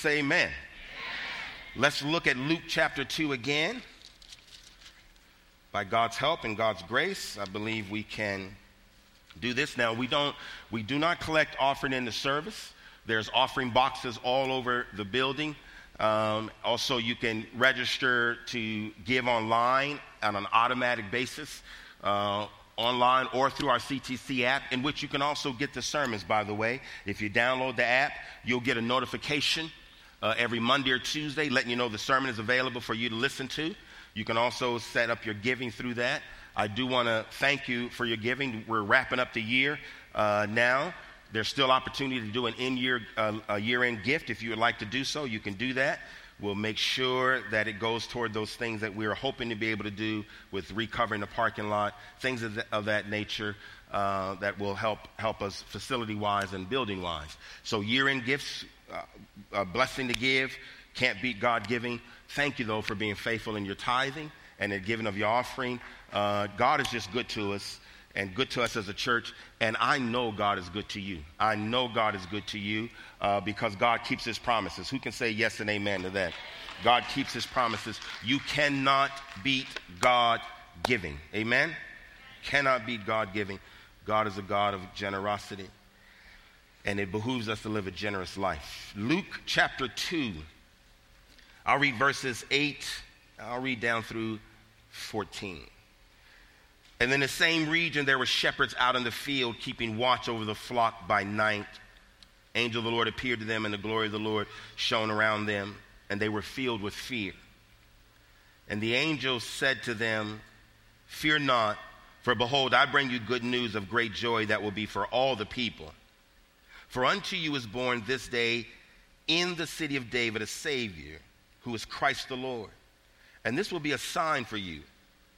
Say amen. Let's look at Luke chapter 2 again. By God's help and God's grace, I believe we can do this. Now, we don't we do not collect offering in the service. There's offering boxes all over the building. Um, also, you can register to give online on an automatic basis, uh, online or through our CTC app, in which you can also get the sermons, by the way. If you download the app, you'll get a notification uh, every Monday or Tuesday, letting you know the sermon is available for you to listen to. You can also set up your giving through that. I do want to thank you for your giving. We're wrapping up the year uh, now. There's still opportunity to do an in-year, uh, a year-end gift. If you would like to do so, you can do that. We'll make sure that it goes toward those things that we are hoping to be able to do with recovering the parking lot, things of, the, of that nature uh, that will help help us facility-wise and building-wise. So year-end gifts, a blessing to give. Can't beat God giving. Thank you, though, for being faithful in your tithing and the giving of your offering. Uh, God is just good to us and good to us as a church. And I know God is good to you. I know God is good to you uh, because God keeps his promises. Who can say yes and amen to that? God keeps his promises. You cannot beat God giving. Amen? Cannot beat God giving. God is a God of generosity and it behooves us to live a generous life. Luke chapter 2, I'll read verses 8, I'll read down through 14. And in the same region, there were shepherds out in the field, keeping watch over the flock by night. Angel of the Lord appeared to them, and the glory of the Lord shone around them, and they were filled with fear. And the angel said to them, Fear not, for behold, I bring you good news of great joy that will be for all the people. For unto you is born this day in the city of David a Savior, who is Christ the Lord. And this will be a sign for you.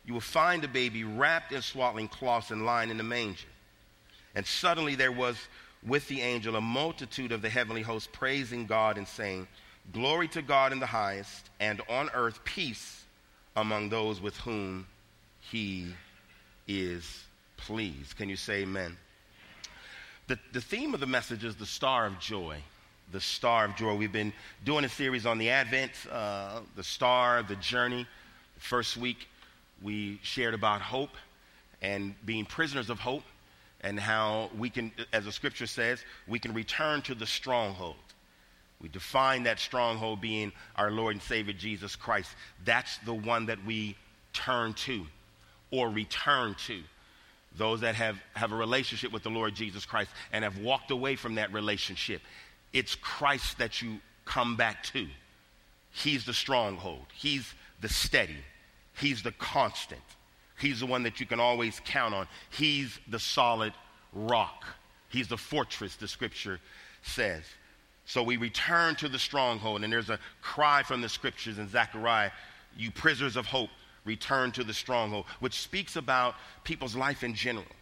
You will find a baby wrapped in swaddling cloths and lying in the manger. And suddenly there was with the angel a multitude of the heavenly host praising God and saying, Glory to God in the highest, and on earth peace among those with whom he is pleased. Can you say amen? The, the theme of the message is the star of joy. The star of joy. We've been doing a series on the Advent, uh, the star, the journey. First week, we shared about hope and being prisoners of hope and how we can, as the scripture says, we can return to the stronghold. We define that stronghold being our Lord and Savior Jesus Christ. That's the one that we turn to or return to those that have, have a relationship with the Lord Jesus Christ and have walked away from that relationship. It's Christ that you come back to. He's the stronghold, He's the steady, He's the constant, He's the one that you can always count on. He's the solid rock, He's the fortress, the scripture says. So we return to the stronghold, and there's a cry from the scriptures in Zechariah, you prisoners of hope, return to the stronghold, which speaks about people's life in general.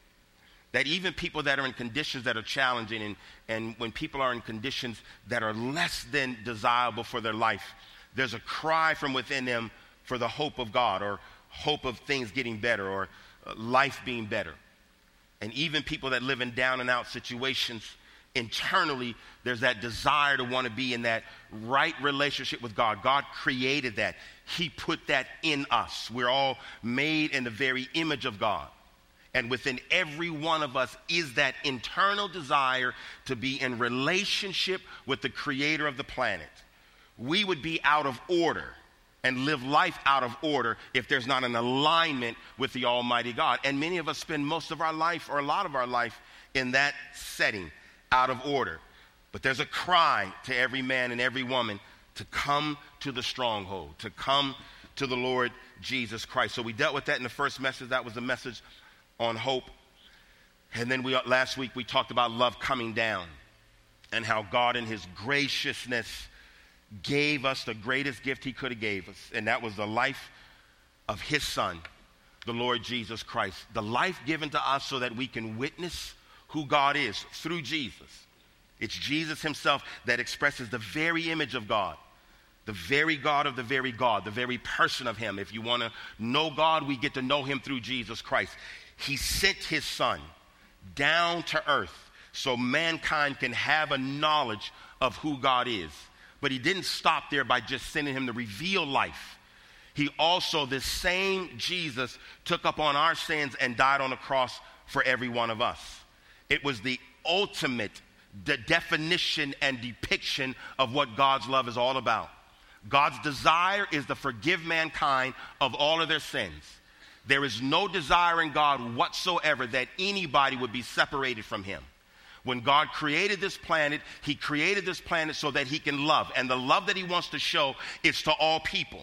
That even people that are in conditions that are challenging, and, and when people are in conditions that are less than desirable for their life, there's a cry from within them for the hope of God or hope of things getting better or uh, life being better. And even people that live in down and out situations, internally, there's that desire to want to be in that right relationship with God. God created that. He put that in us. We're all made in the very image of God. And within every one of us is that internal desire to be in relationship with the creator of the planet. We would be out of order and live life out of order if there's not an alignment with the Almighty God. And many of us spend most of our life or a lot of our life in that setting, out of order. But there's a cry to every man and every woman to come to the stronghold, to come to the Lord Jesus Christ. So we dealt with that in the first message. That was the message on hope. And then we, last week we talked about love coming down and how God in his graciousness gave us the greatest gift he could have gave us. And that was the life of his son, the Lord Jesus Christ. The life given to us so that we can witness who God is through Jesus. It's Jesus himself that expresses the very image of God the very God of the very God, the very person of Him. If you want to know God, we get to know Him through Jesus Christ. He sent His Son down to earth so mankind can have a knowledge of who God is But he didn't stop there by just sending him to reveal life. He also, this same Jesus, took up on our sins and died on the cross for every one of us. It was the ultimate definition and depiction of what God's love is all about. God's desire is to forgive mankind of all of their sins. There is no desire in God whatsoever that anybody would be separated from Him. When God created this planet, He created this planet so that He can love. And the love that He wants to show is to all people.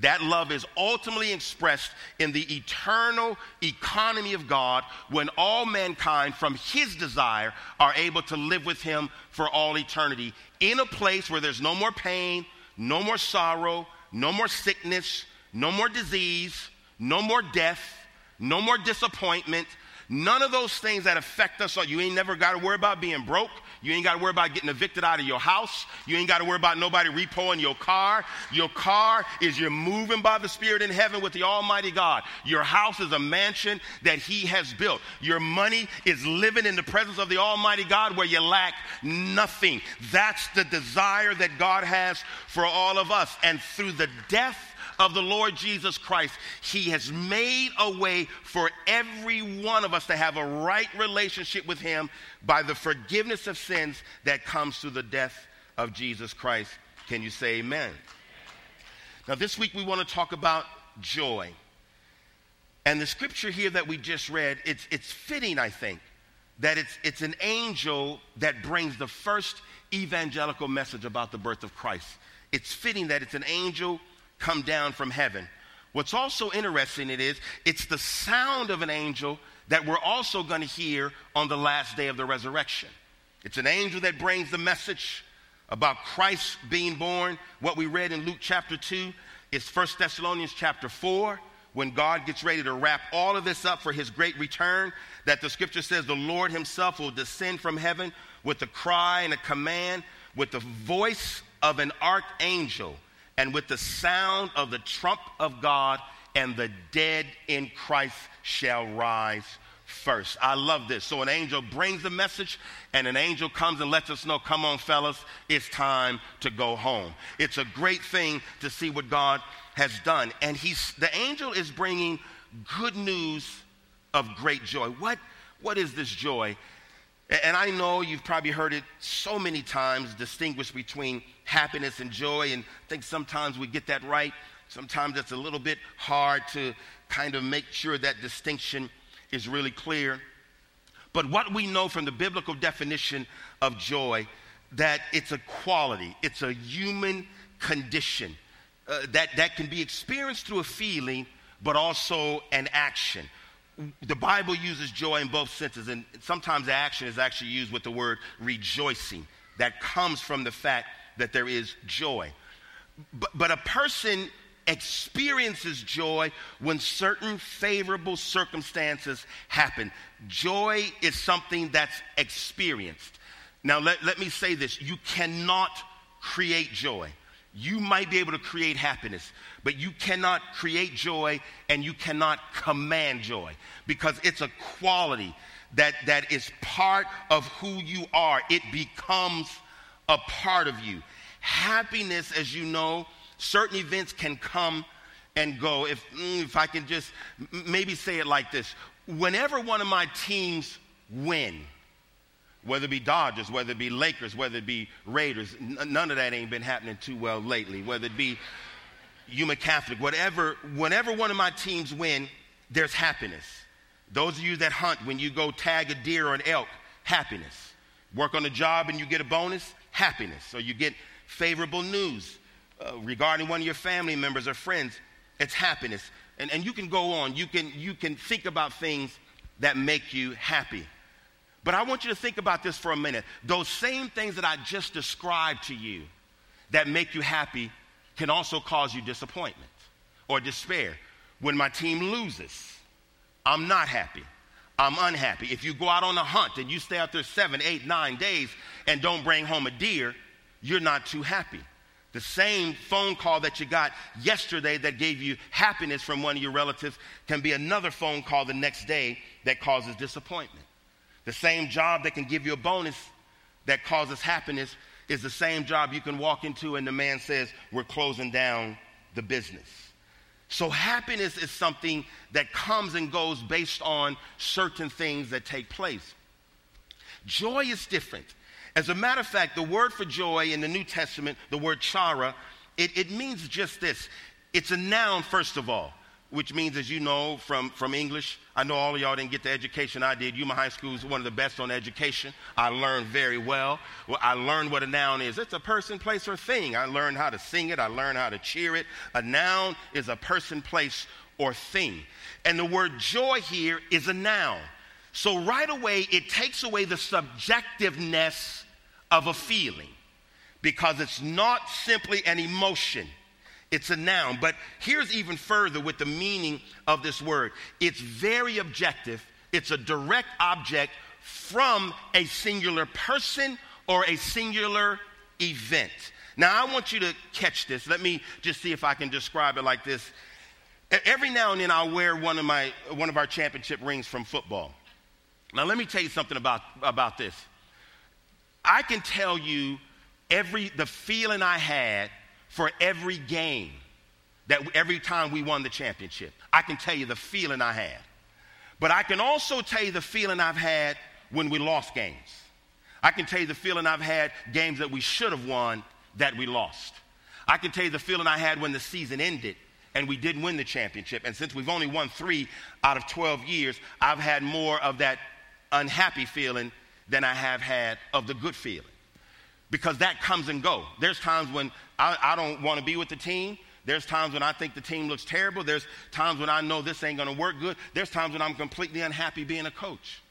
That love is ultimately expressed in the eternal economy of God when all mankind, from His desire, are able to live with Him for all eternity. In a place where there's no more pain, no more sorrow, no more sickness, no more disease, no more death, no more disappointment, None of those things that affect us, you ain't never got to worry about being broke. You ain't got to worry about getting evicted out of your house. You ain't got to worry about nobody repoing your car. Your car is you're moving by the Spirit in heaven with the Almighty God. Your house is a mansion that He has built. Your money is living in the presence of the Almighty God where you lack nothing. That's the desire that God has for all of us. And through the death of the Lord Jesus Christ, He has made a way for every one of us to have a right relationship with Him by the forgiveness of sins that comes through the death of Jesus Christ. Can you say amen? Now, this week we want to talk about joy. And the scripture here that we just read, it's, it's fitting, I think, that it's, it's an angel that brings the first evangelical message about the birth of Christ. It's fitting that it's an angel come down from heaven. What's also interesting it is it's the sound of an angel that we're also going to hear on the last day of the resurrection. It's an angel that brings the message about Christ being born. What we read in Luke chapter 2 is 1 Thessalonians chapter 4 when God gets ready to wrap all of this up for his great return, that the scripture says the Lord himself will descend from heaven with a cry and a command, with the voice of an archangel and with the sound of the trump of God, and the dead in Christ shall rise first. I love this. So an angel brings the message, and an angel comes and lets us know, come on, fellas, it's time to go home. It's a great thing to see what God has done. And he's, the angel is bringing good news of great joy. What, what is this joy? And I know you've probably heard it so many times, distinguish between happiness and joy. And I think sometimes we get that right. Sometimes it's a little bit hard to kind of make sure that distinction is really clear. But what we know from the biblical definition of joy, that it's a quality, it's a human condition uh, that, that can be experienced through a feeling, but also an action the Bible uses joy in both senses, and sometimes the action is actually used with the word rejoicing. That comes from the fact that there is joy. But, but a person experiences joy when certain favorable circumstances happen. Joy is something that's experienced. Now, let, let me say this you cannot create joy. You might be able to create happiness, but you cannot create joy and you cannot command joy because it's a quality that, that is part of who you are. It becomes a part of you. Happiness, as you know, certain events can come and go. If, mm, if I can just maybe say it like this whenever one of my teams win, whether it be Dodgers, whether it be Lakers, whether it be Raiders. N- none of that ain't been happening too well lately. Whether it be Yuma Catholic, whatever, whenever one of my teams win, there's happiness. Those of you that hunt, when you go tag a deer or an elk, happiness. Work on a job and you get a bonus, happiness. So you get favorable news uh, regarding one of your family members or friends, it's happiness. And, and you can go on. You can, you can think about things that make you happy. But I want you to think about this for a minute. Those same things that I just described to you that make you happy can also cause you disappointment or despair. When my team loses, I'm not happy. I'm unhappy. If you go out on a hunt and you stay out there seven, eight, nine days and don't bring home a deer, you're not too happy. The same phone call that you got yesterday that gave you happiness from one of your relatives can be another phone call the next day that causes disappointment. The same job that can give you a bonus that causes happiness is the same job you can walk into and the man says, We're closing down the business. So, happiness is something that comes and goes based on certain things that take place. Joy is different. As a matter of fact, the word for joy in the New Testament, the word chara, it, it means just this it's a noun, first of all which means, as you know from, from English, I know all of y'all didn't get the education I did. Yuma High School is one of the best on education. I learned very well. well. I learned what a noun is. It's a person, place, or thing. I learned how to sing it. I learned how to cheer it. A noun is a person, place, or thing. And the word joy here is a noun. So right away, it takes away the subjectiveness of a feeling because it's not simply an emotion. It's a noun. But here's even further with the meaning of this word it's very objective, it's a direct object from a singular person or a singular event. Now, I want you to catch this. Let me just see if I can describe it like this. Every now and then, I'll wear one of, my, one of our championship rings from football. Now, let me tell you something about, about this. I can tell you every the feeling I had for every game that every time we won the championship. I can tell you the feeling I had. But I can also tell you the feeling I've had when we lost games. I can tell you the feeling I've had games that we should have won that we lost. I can tell you the feeling I had when the season ended and we didn't win the championship. And since we've only won three out of 12 years, I've had more of that unhappy feeling than I have had of the good feeling because that comes and go. There's times when I, I don't want to be with the team. There's times when I think the team looks terrible. There's times when I know this ain't going to work good. There's times when I'm completely unhappy being a coach.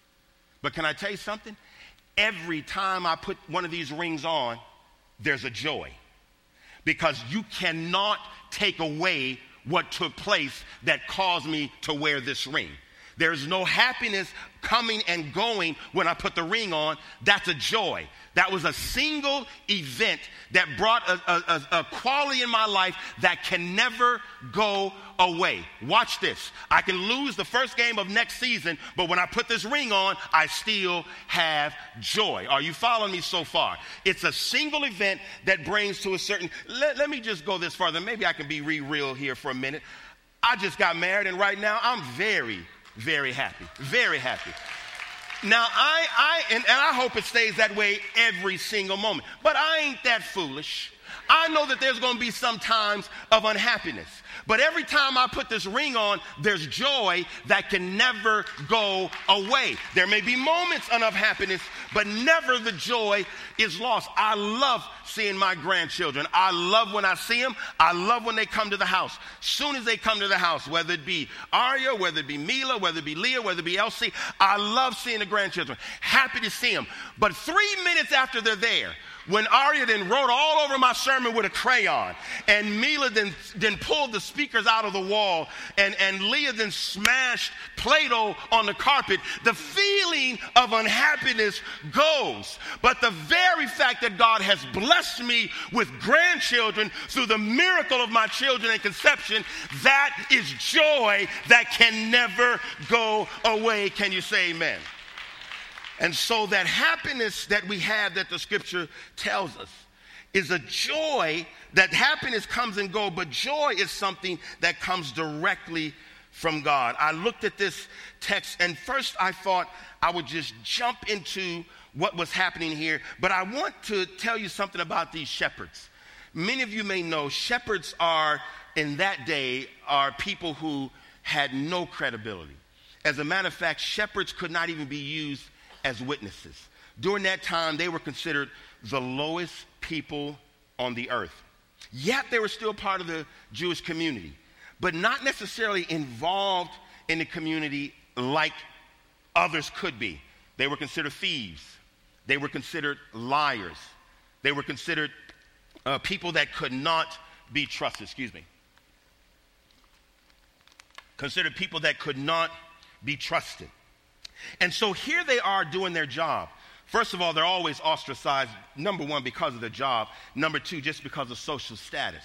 But can I tell you something? Every time I put one of these rings on, there's a joy. Because you cannot take away what took place that caused me to wear this ring. There's no happiness coming and going when I put the ring on. That's a joy. That was a single event that brought a, a, a, quality in my life that can never go away. Watch this. I can lose the first game of next season, but when I put this ring on, I still have joy. Are you following me so far? It's a single event that brings to a certain. Let, let me just go this farther. Maybe I can be re real here for a minute. I just got married, and right now I'm very, very happy. Very happy. Now, I, I and, and I hope it stays that way every single moment, but I ain't that foolish. I know that there's going to be some times of unhappiness. But every time I put this ring on, there's joy that can never go away. There may be moments of happiness, but never the joy is lost. I love seeing my grandchildren. I love when I see them. I love when they come to the house. Soon as they come to the house, whether it be Arya, whether it be Mila, whether it be Leah, whether it be Elsie, I love seeing the grandchildren. Happy to see them. But three minutes after they're there, when Arya then wrote all over my sermon with a crayon, and Mila then, then pulled the speakers out of the wall, and, and Leah then smashed Play Doh on the carpet, the feeling of unhappiness goes. But the very fact that God has blessed me with grandchildren through the miracle of my children and conception, that is joy that can never go away. Can you say amen? And so that happiness that we have that the scripture tells us is a joy that happiness comes and go, but joy is something that comes directly from God. I looked at this text and first I thought I would just jump into what was happening here, but I want to tell you something about these shepherds. Many of you may know shepherds are in that day are people who had no credibility. As a matter of fact, shepherds could not even be used as witnesses. During that time, they were considered the lowest people on the earth. Yet they were still part of the Jewish community, but not necessarily involved in the community like others could be. They were considered thieves, they were considered liars, they were considered uh, people that could not be trusted. Excuse me. Considered people that could not be trusted. And so here they are doing their job. First of all, they're always ostracized, number one, because of their job, number two, just because of social status.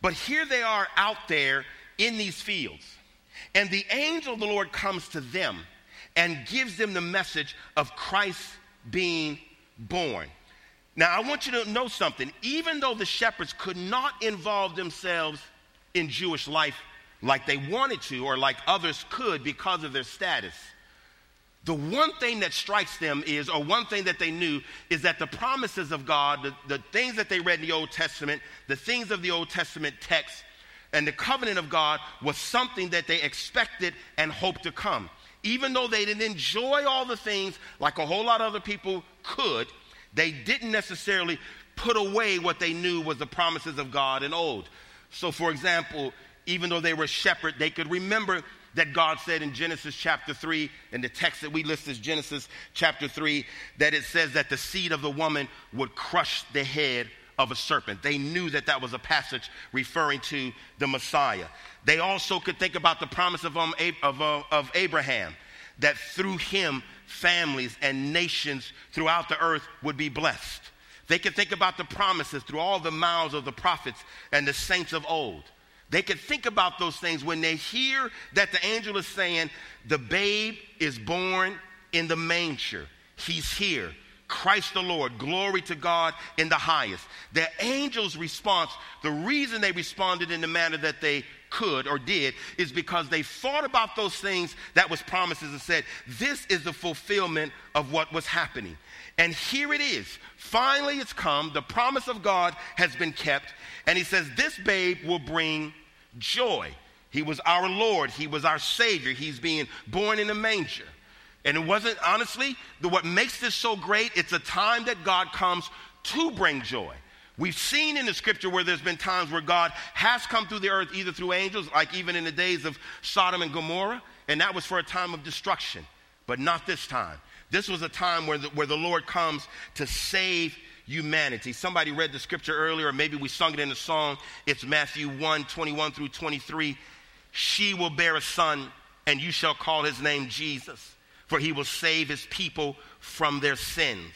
But here they are out there in these fields, and the angel of the Lord comes to them and gives them the message of Christ being born. Now, I want you to know something. Even though the shepherds could not involve themselves in Jewish life like they wanted to or like others could because of their status, the one thing that strikes them is, or one thing that they knew, is that the promises of God, the, the things that they read in the Old Testament, the things of the Old Testament text, and the covenant of God was something that they expected and hoped to come. Even though they didn't enjoy all the things like a whole lot of other people could, they didn't necessarily put away what they knew was the promises of God in old. So, for example, even though they were shepherd, they could remember that God said in Genesis chapter 3, in the text that we list as Genesis chapter 3, that it says that the seed of the woman would crush the head of a serpent. They knew that that was a passage referring to the Messiah. They also could think about the promise of, um, of, uh, of Abraham, that through him families and nations throughout the earth would be blessed. They could think about the promises through all the mouths of the prophets and the saints of old. They could think about those things when they hear that the angel is saying, The babe is born in the manger. He's here. Christ the Lord, glory to God in the highest. The angels' response, the reason they responded in the manner that they could or did is because they thought about those things that was promises and said, this is the fulfillment of what was happening. And here it is. Finally, it's come. The promise of God has been kept. And he says, This babe will bring joy. He was our Lord. He was our Savior. He's being born in a manger. And it wasn't, honestly, the, what makes this so great, it's a time that God comes to bring joy. We've seen in the scripture where there's been times where God has come through the earth either through angels, like even in the days of Sodom and Gomorrah, and that was for a time of destruction, but not this time. This was a time where the, where the Lord comes to save humanity. Somebody read the scripture earlier, or maybe we sung it in the song. It's Matthew 1 21 through 23. She will bear a son, and you shall call his name Jesus, for he will save his people from their sins.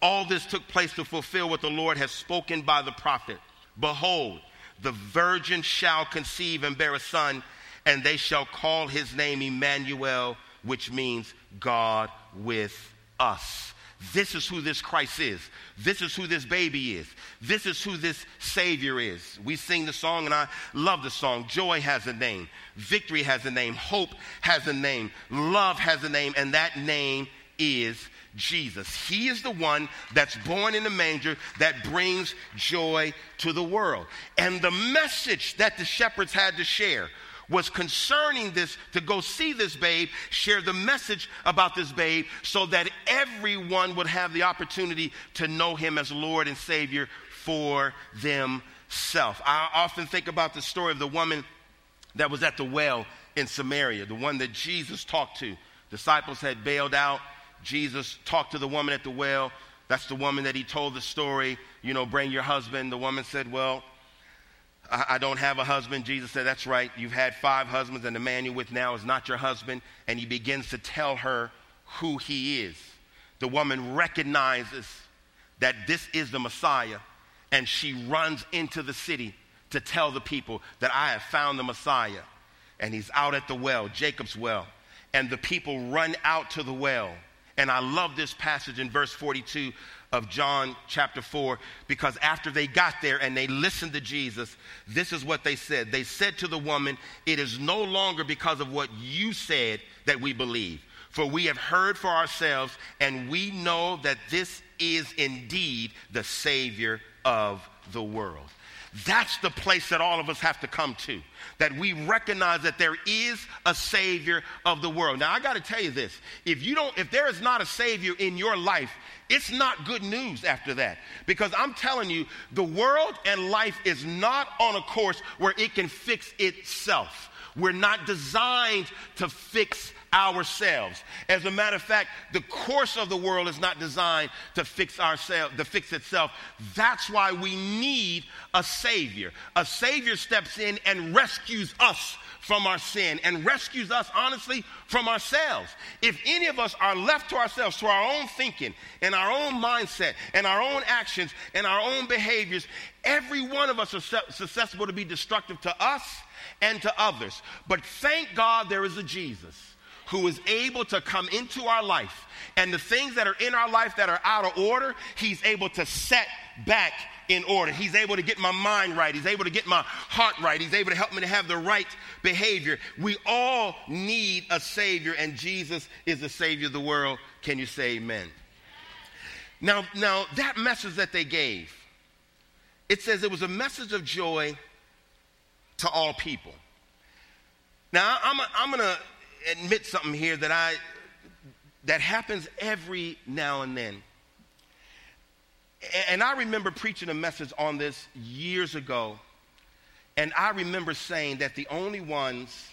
All this took place to fulfill what the Lord has spoken by the prophet. Behold, the virgin shall conceive and bear a son, and they shall call his name Emmanuel, which means God with us. This is who this Christ is. This is who this baby is. This is who this Savior is. We sing the song, and I love the song. Joy has a name, victory has a name, hope has a name, love has a name, and that name is Jesus. He is the one that's born in the manger that brings joy to the world. And the message that the shepherds had to share was concerning this to go see this babe, share the message about this babe so that everyone would have the opportunity to know him as Lord and Savior for themselves. I often think about the story of the woman that was at the well in Samaria, the one that Jesus talked to. Disciples had bailed out Jesus talked to the woman at the well. That's the woman that he told the story, you know, bring your husband. The woman said, Well, I, I don't have a husband. Jesus said, That's right. You've had five husbands, and the man you're with now is not your husband. And he begins to tell her who he is. The woman recognizes that this is the Messiah, and she runs into the city to tell the people that I have found the Messiah. And he's out at the well, Jacob's well. And the people run out to the well and I love this passage in verse 42 of John chapter 4 because after they got there and they listened to Jesus, this is what they said. They said to the woman, It is no longer because of what you said that we believe, for we have heard for ourselves and we know that this is indeed the Savior of the world. That's the place that all of us have to come to. That we recognize that there is a savior of the world. Now I got to tell you this. If you don't if there is not a savior in your life, it's not good news after that. Because I'm telling you, the world and life is not on a course where it can fix itself. We're not designed to fix ourselves. As a matter of fact, the course of the world is not designed to fix ourselves, to fix itself. That's why we need a savior. A savior steps in and rescues us from our sin and rescues us, honestly, from ourselves. If any of us are left to ourselves, to our own thinking and our own mindset and our own actions and our own behaviors, every one of us are susceptible to be destructive to us and to others. But thank God there is a Jesus who is able to come into our life and the things that are in our life that are out of order, He's able to set back in order. He's able to get my mind right. He's able to get my heart right. He's able to help me to have the right behavior. We all need a Savior, and Jesus is the Savior of the world. Can you say amen? Now, now that message that they gave, it says it was a message of joy to all people. Now, I'm, I'm going to admit something here that I that happens every now and then. And I remember preaching a message on this years ago, and I remember saying that the only ones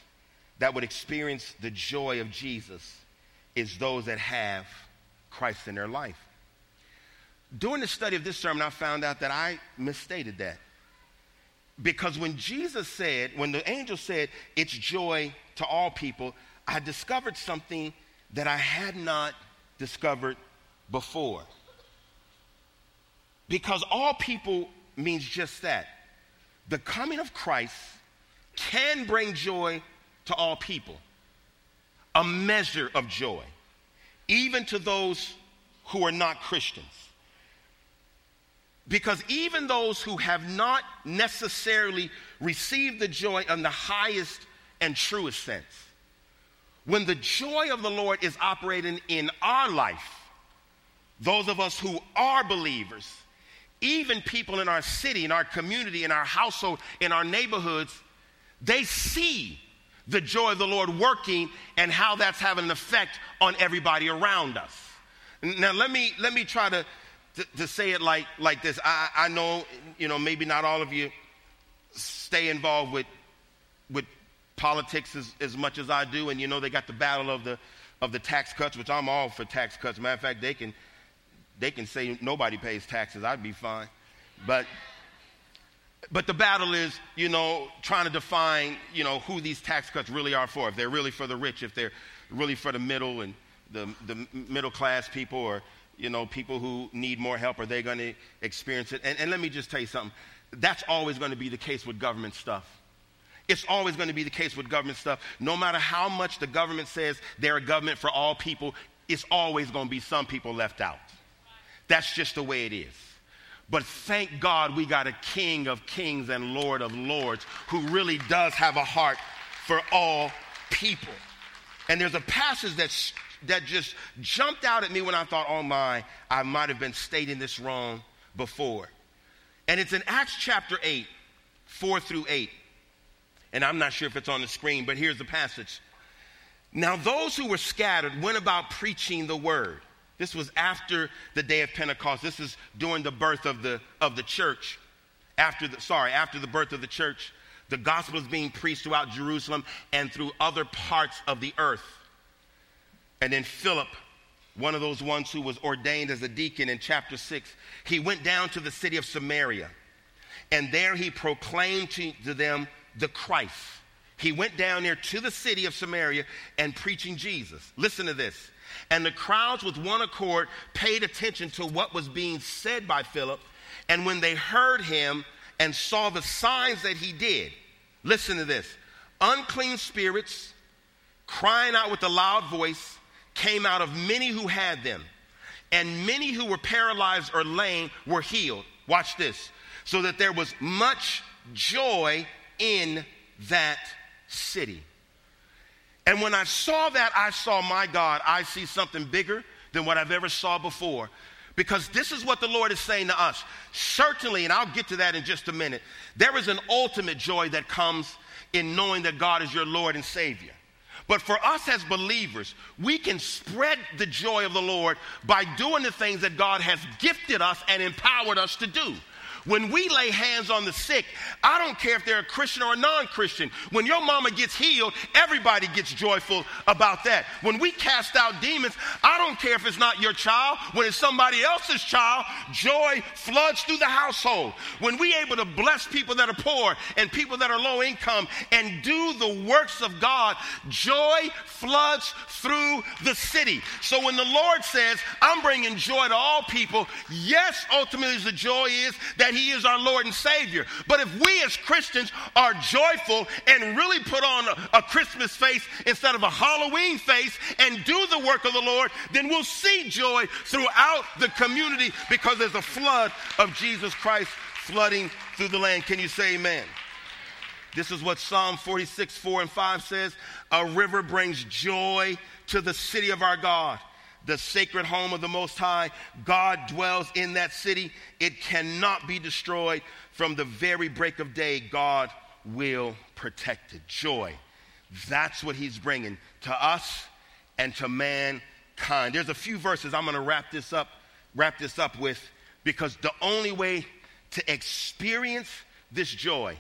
that would experience the joy of Jesus is those that have Christ in their life. During the study of this sermon, I found out that I misstated that. Because when Jesus said, when the angel said, it's joy to all people, I discovered something that I had not discovered before. Because all people means just that. The coming of Christ can bring joy to all people, a measure of joy, even to those who are not Christians. Because even those who have not necessarily received the joy in the highest and truest sense, when the joy of the Lord is operating in our life, those of us who are believers, even people in our city, in our community, in our household, in our neighborhoods, they see the joy of the Lord working and how that's having an effect on everybody around us. Now, let me, let me try to, to, to say it like, like this. I, I know, you know, maybe not all of you stay involved with, with politics as, as much as I do, and you know, they got the battle of the, of the tax cuts, which I'm all for tax cuts. Matter of fact, they can they can say nobody pays taxes, I'd be fine. But but the battle is, you know, trying to define, you know, who these tax cuts really are for. If they're really for the rich, if they're really for the middle and the, the middle class people or, you know, people who need more help, are they going to experience it? And, and let me just tell you something. That's always going to be the case with government stuff. It's always going to be the case with government stuff. No matter how much the government says they're a government for all people, it's always going to be some people left out. That's just the way it is. But thank God we got a King of kings and Lord of lords who really does have a heart for all people. And there's a passage that, that just jumped out at me when I thought, oh my, I might have been stating this wrong before. And it's in Acts chapter 8, 4 through 8. And I'm not sure if it's on the screen, but here's the passage. Now, those who were scattered went about preaching the word. This was after the day of Pentecost. This is during the birth of the, of the church. After the, sorry, after the birth of the church, the gospel is being preached throughout Jerusalem and through other parts of the earth. And then Philip, one of those ones who was ordained as a deacon in chapter 6, he went down to the city of Samaria. And there he proclaimed to, to them the Christ. He went down there to the city of Samaria and preaching Jesus. Listen to this. And the crowds, with one accord, paid attention to what was being said by Philip. And when they heard him and saw the signs that he did, listen to this unclean spirits, crying out with a loud voice, came out of many who had them. And many who were paralyzed or lame were healed. Watch this. So that there was much joy in that city. And when I saw that, I saw, my God, I see something bigger than what I've ever saw before. Because this is what the Lord is saying to us. Certainly, and I'll get to that in just a minute, there is an ultimate joy that comes in knowing that God is your Lord and Savior. But for us as believers, we can spread the joy of the Lord by doing the things that God has gifted us and empowered us to do. When we lay hands on the sick, I don't care if they're a Christian or a non Christian. When your mama gets healed, everybody gets joyful about that. When we cast out demons, I don't care if it's not your child. When it's somebody else's child, joy floods through the household. When we able to bless people that are poor and people that are low income and do the works of God, joy floods through the city. So when the Lord says, I'm bringing joy to all people, yes, ultimately the joy is that he is our Lord and Savior. But if we as Christians are joyful and really put on a, a Christmas face instead of a Halloween face and do the work of the Lord, then we'll see joy throughout the community because there's a flood of Jesus Christ flooding through the land. Can you say amen? This is what Psalm 46, 4 and 5 says. A river brings joy to the city of our God, the sacred home of the Most High. God dwells in that city. It cannot be destroyed. From the very break of day, God will protect it. Joy. That's what he's bringing to us and to mankind. There's a few verses I'm going to wrap this up wrap this up with because the only way to experience this joy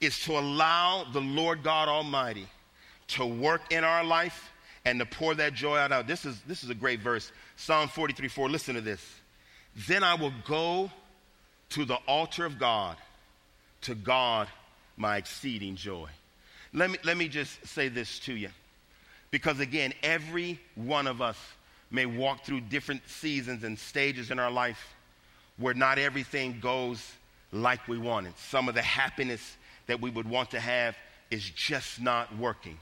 is to allow the Lord God Almighty to work in our life and to pour that joy out. This is, this is a great verse. Psalm 43 4. Listen to this. Then I will go to the altar of God, to God my exceeding joy. Let me, let me just say this to you. Because again, every one of us may walk through different seasons and stages in our life where not everything goes like we wanted. Some of the happiness that we would want to have is just not working.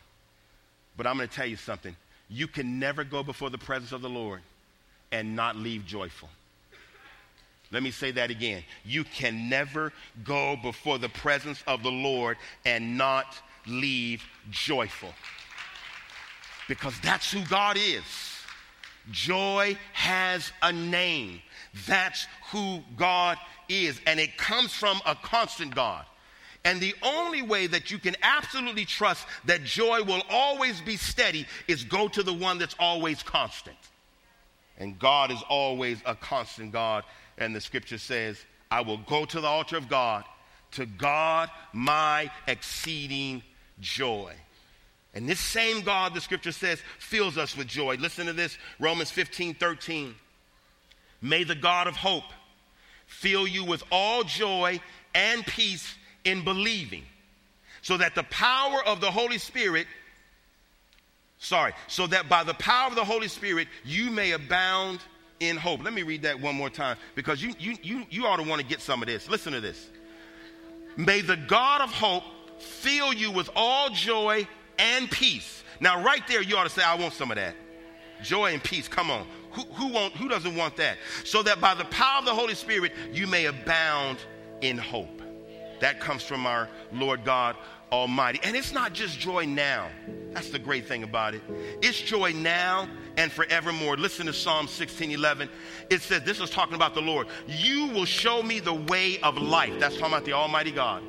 But I'm going to tell you something. You can never go before the presence of the Lord and not leave joyful. Let me say that again. You can never go before the presence of the Lord and not leave joyful. Because that's who God is. Joy has a name. That's who God is. And it comes from a constant God. And the only way that you can absolutely trust that joy will always be steady is go to the one that's always constant. And God is always a constant God. And the scripture says, I will go to the altar of God, to God my exceeding joy. And this same God, the scripture says, fills us with joy. Listen to this Romans 15 13. May the God of hope fill you with all joy and peace in believing, so that the power of the Holy Spirit, sorry, so that by the power of the Holy Spirit you may abound in hope. Let me read that one more time because you, you, you, you ought to want to get some of this. Listen to this. May the God of hope fill you with all joy and peace. Now, right there, you ought to say, I want some of that. Joy and peace. Come on. Who, who, who doesn't want that? So that by the power of the Holy Spirit, you may abound in hope. That comes from our Lord God Almighty. And it's not just joy now. That's the great thing about it. It's joy now and forevermore. Listen to Psalm 16 11. It says, This is talking about the Lord. You will show me the way of life. That's talking about the Almighty God.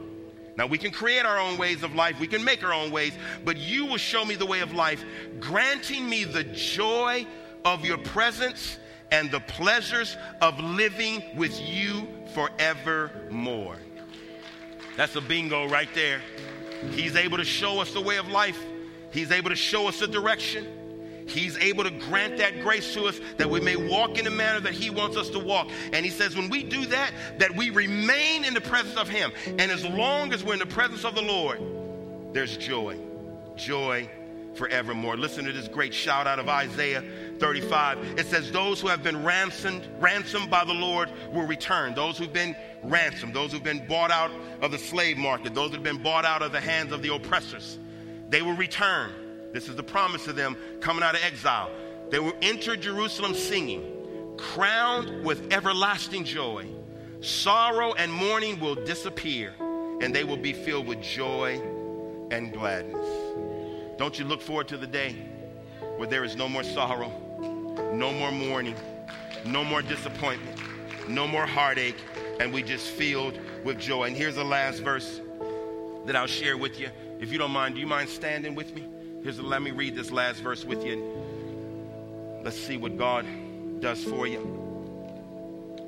Now, we can create our own ways of life, we can make our own ways, but you will show me the way of life, granting me the joy of your presence and the pleasures of living with you forevermore. That's a bingo right there. He's able to show us the way of life, He's able to show us the direction. He's able to grant that grace to us that we may walk in the manner that He wants us to walk. And He says, when we do that, that we remain in the presence of Him. And as long as we're in the presence of the Lord, there's joy. Joy forevermore. Listen to this great shout out of Isaiah 35. It says, Those who have been ransomed, ransomed by the Lord will return. Those who've been ransomed, those who've been bought out of the slave market, those who've been bought out of the hands of the oppressors, they will return. This is the promise of them coming out of exile. They will enter Jerusalem singing, crowned with everlasting joy. Sorrow and mourning will disappear, and they will be filled with joy and gladness. Don't you look forward to the day where there is no more sorrow, no more mourning, no more disappointment, no more heartache, and we just filled with joy. And here's the last verse that I'll share with you. If you don't mind, do you mind standing with me? Here's let me read this last verse with you. Let's see what God does for you.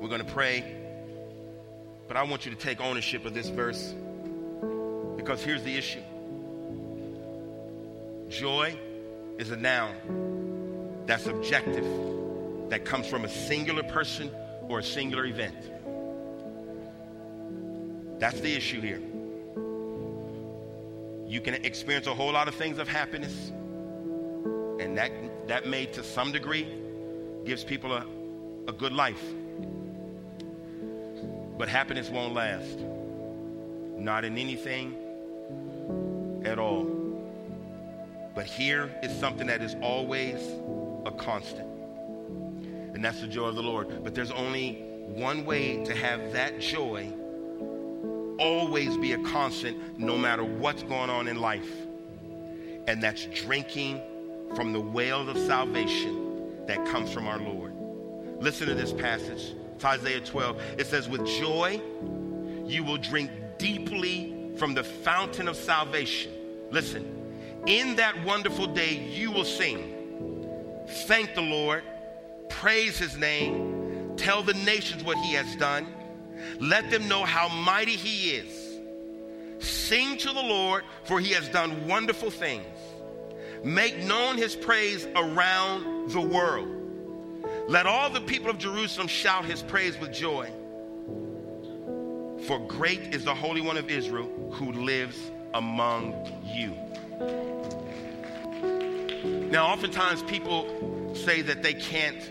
We're going to pray. But I want you to take ownership of this verse because here's the issue joy is a noun that's objective, that comes from a singular person or a singular event. That's the issue here. You can experience a whole lot of things of happiness, and that, that may, to some degree, gives people a, a good life. But happiness won't last. Not in anything at all. But here is something that is always a constant. And that's the joy of the Lord. But there's only one way to have that joy always be a constant no matter what's going on in life. And that's drinking from the well of salvation that comes from our Lord. Listen to this passage. It's Isaiah 12. It says, With joy you will drink deeply from the fountain of salvation. Listen, in that wonderful day you will sing. Thank the Lord, praise his name, tell the nations what he has done, let them know how mighty he is. Sing to the Lord, for he has done wonderful things. Make known his praise around the world. Let all the people of Jerusalem shout his praise with joy. For great is the Holy One of Israel who lives among you. Now, oftentimes people say that they can't,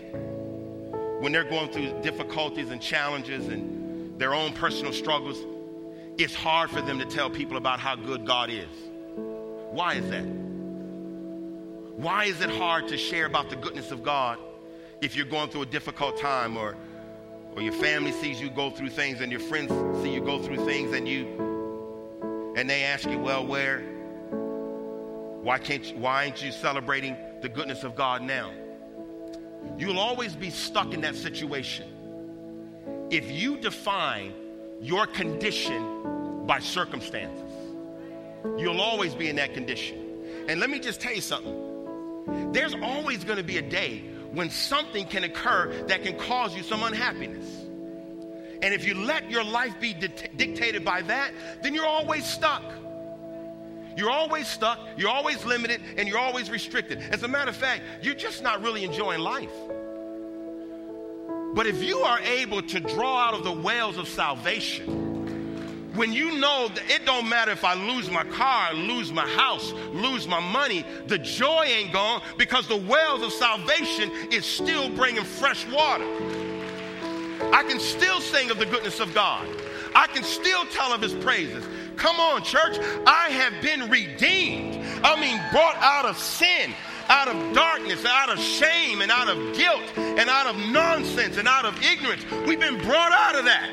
when they're going through difficulties and challenges and their own personal struggles, it's hard for them to tell people about how good God is. Why is that? Why is it hard to share about the goodness of God if you're going through a difficult time or, or your family sees you go through things and your friends see you go through things and you and they ask you, well, where why can't you, why aren't you celebrating the goodness of God now? You'll always be stuck in that situation. If you define your condition by circumstances, you'll always be in that condition. And let me just tell you something. There's always going to be a day when something can occur that can cause you some unhappiness. And if you let your life be dictated by that, then you're always stuck. You're always stuck, you're always limited, and you're always restricted. As a matter of fact, you're just not really enjoying life. But if you are able to draw out of the wells of salvation, when you know that it don't matter if I lose my car, lose my house, lose my money, the joy ain't gone because the wells of salvation is still bringing fresh water. I can still sing of the goodness of God. I can still tell of his praises. Come on, church. I have been redeemed. I mean, brought out of sin, out of darkness, out of shame, and out of guilt, and out of nonsense, and out of ignorance. We've been brought out of that.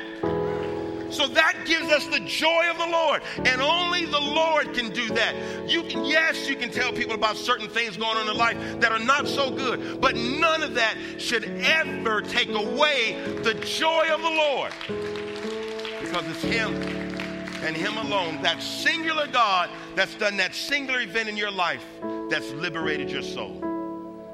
So that gives us the joy of the Lord. And only the Lord can do that. You can, yes, you can tell people about certain things going on in life that are not so good, but none of that should ever take away the joy of the Lord. Because it's Him and Him alone, that singular God that's done that singular event in your life that's liberated your soul.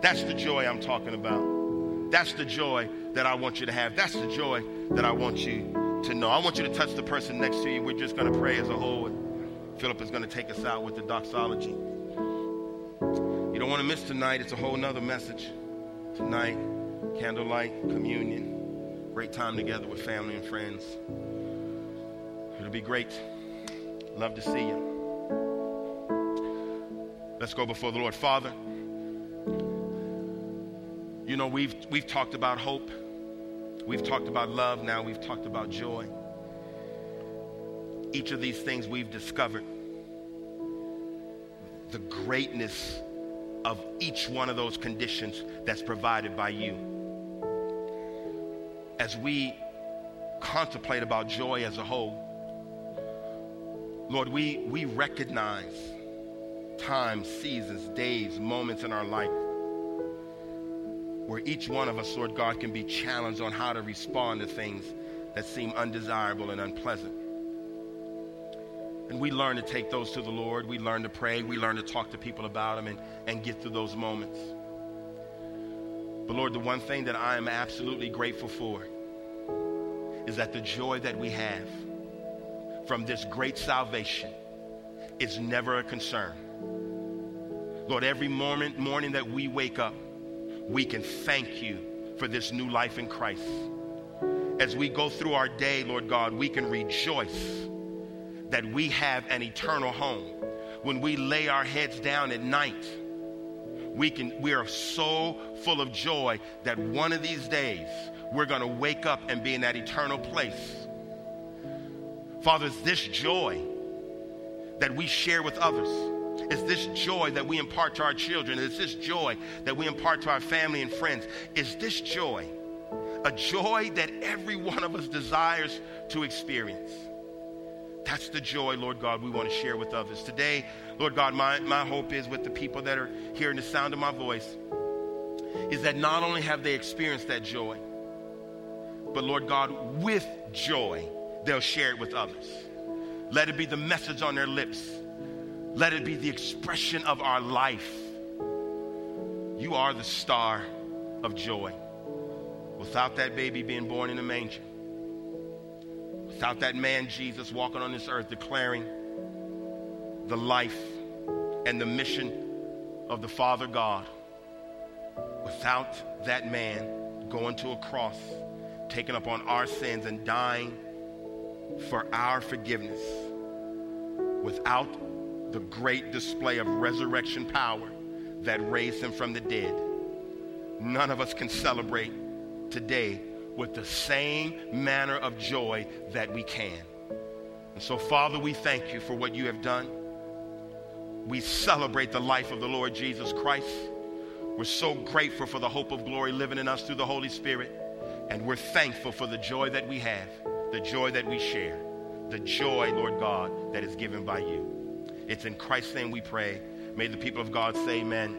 That's the joy I'm talking about. That's the joy that I want you to have. That's the joy that I want you to know. I want you to touch the person next to you. We're just going to pray as a whole. Philip is going to take us out with the doxology. You don't want to miss tonight. It's a whole nother message. Tonight, candlelight, communion, great time together with family and friends. It'll be great. Love to see you. Let's go before the Lord. Father, you know, we've, we've talked about hope. We've talked about love. Now we've talked about joy. Each of these things we've discovered the greatness of each one of those conditions that's provided by you. As we contemplate about joy as a whole, Lord, we, we recognize times, seasons, days, moments in our life where each one of us, Lord God, can be challenged on how to respond to things that seem undesirable and unpleasant. And we learn to take those to the Lord. We learn to pray. We learn to talk to people about them and, and get through those moments. But Lord, the one thing that I am absolutely grateful for is that the joy that we have from this great salvation is never a concern. Lord, every moment, morning that we wake up, we can thank you for this new life in Christ. As we go through our day, Lord God, we can rejoice that we have an eternal home. When we lay our heads down at night, we can we are so full of joy that one of these days we're going to wake up and be in that eternal place Father, it's this joy that we share with others. It's this joy that we impart to our children. It's this joy that we impart to our family and friends. It's this joy, a joy that every one of us desires to experience. That's the joy, Lord God, we want to share with others. Today, Lord God, my, my hope is with the people that are hearing the sound of my voice, is that not only have they experienced that joy, but Lord God, with joy, they'll share it with others. Let it be the message on their lips. Let it be the expression of our life. You are the star of joy. Without that baby being born in a manger, without that man Jesus walking on this earth declaring the life and the mission of the Father God, without that man going to a cross, taking up on our sins and dying for our forgiveness, without the great display of resurrection power that raised him from the dead, none of us can celebrate today with the same manner of joy that we can. And so, Father, we thank you for what you have done. We celebrate the life of the Lord Jesus Christ. We're so grateful for the hope of glory living in us through the Holy Spirit. And we're thankful for the joy that we have, the joy that we share, the joy, Lord God, that is given by you. It's in Christ's name we pray. May the people of God say amen.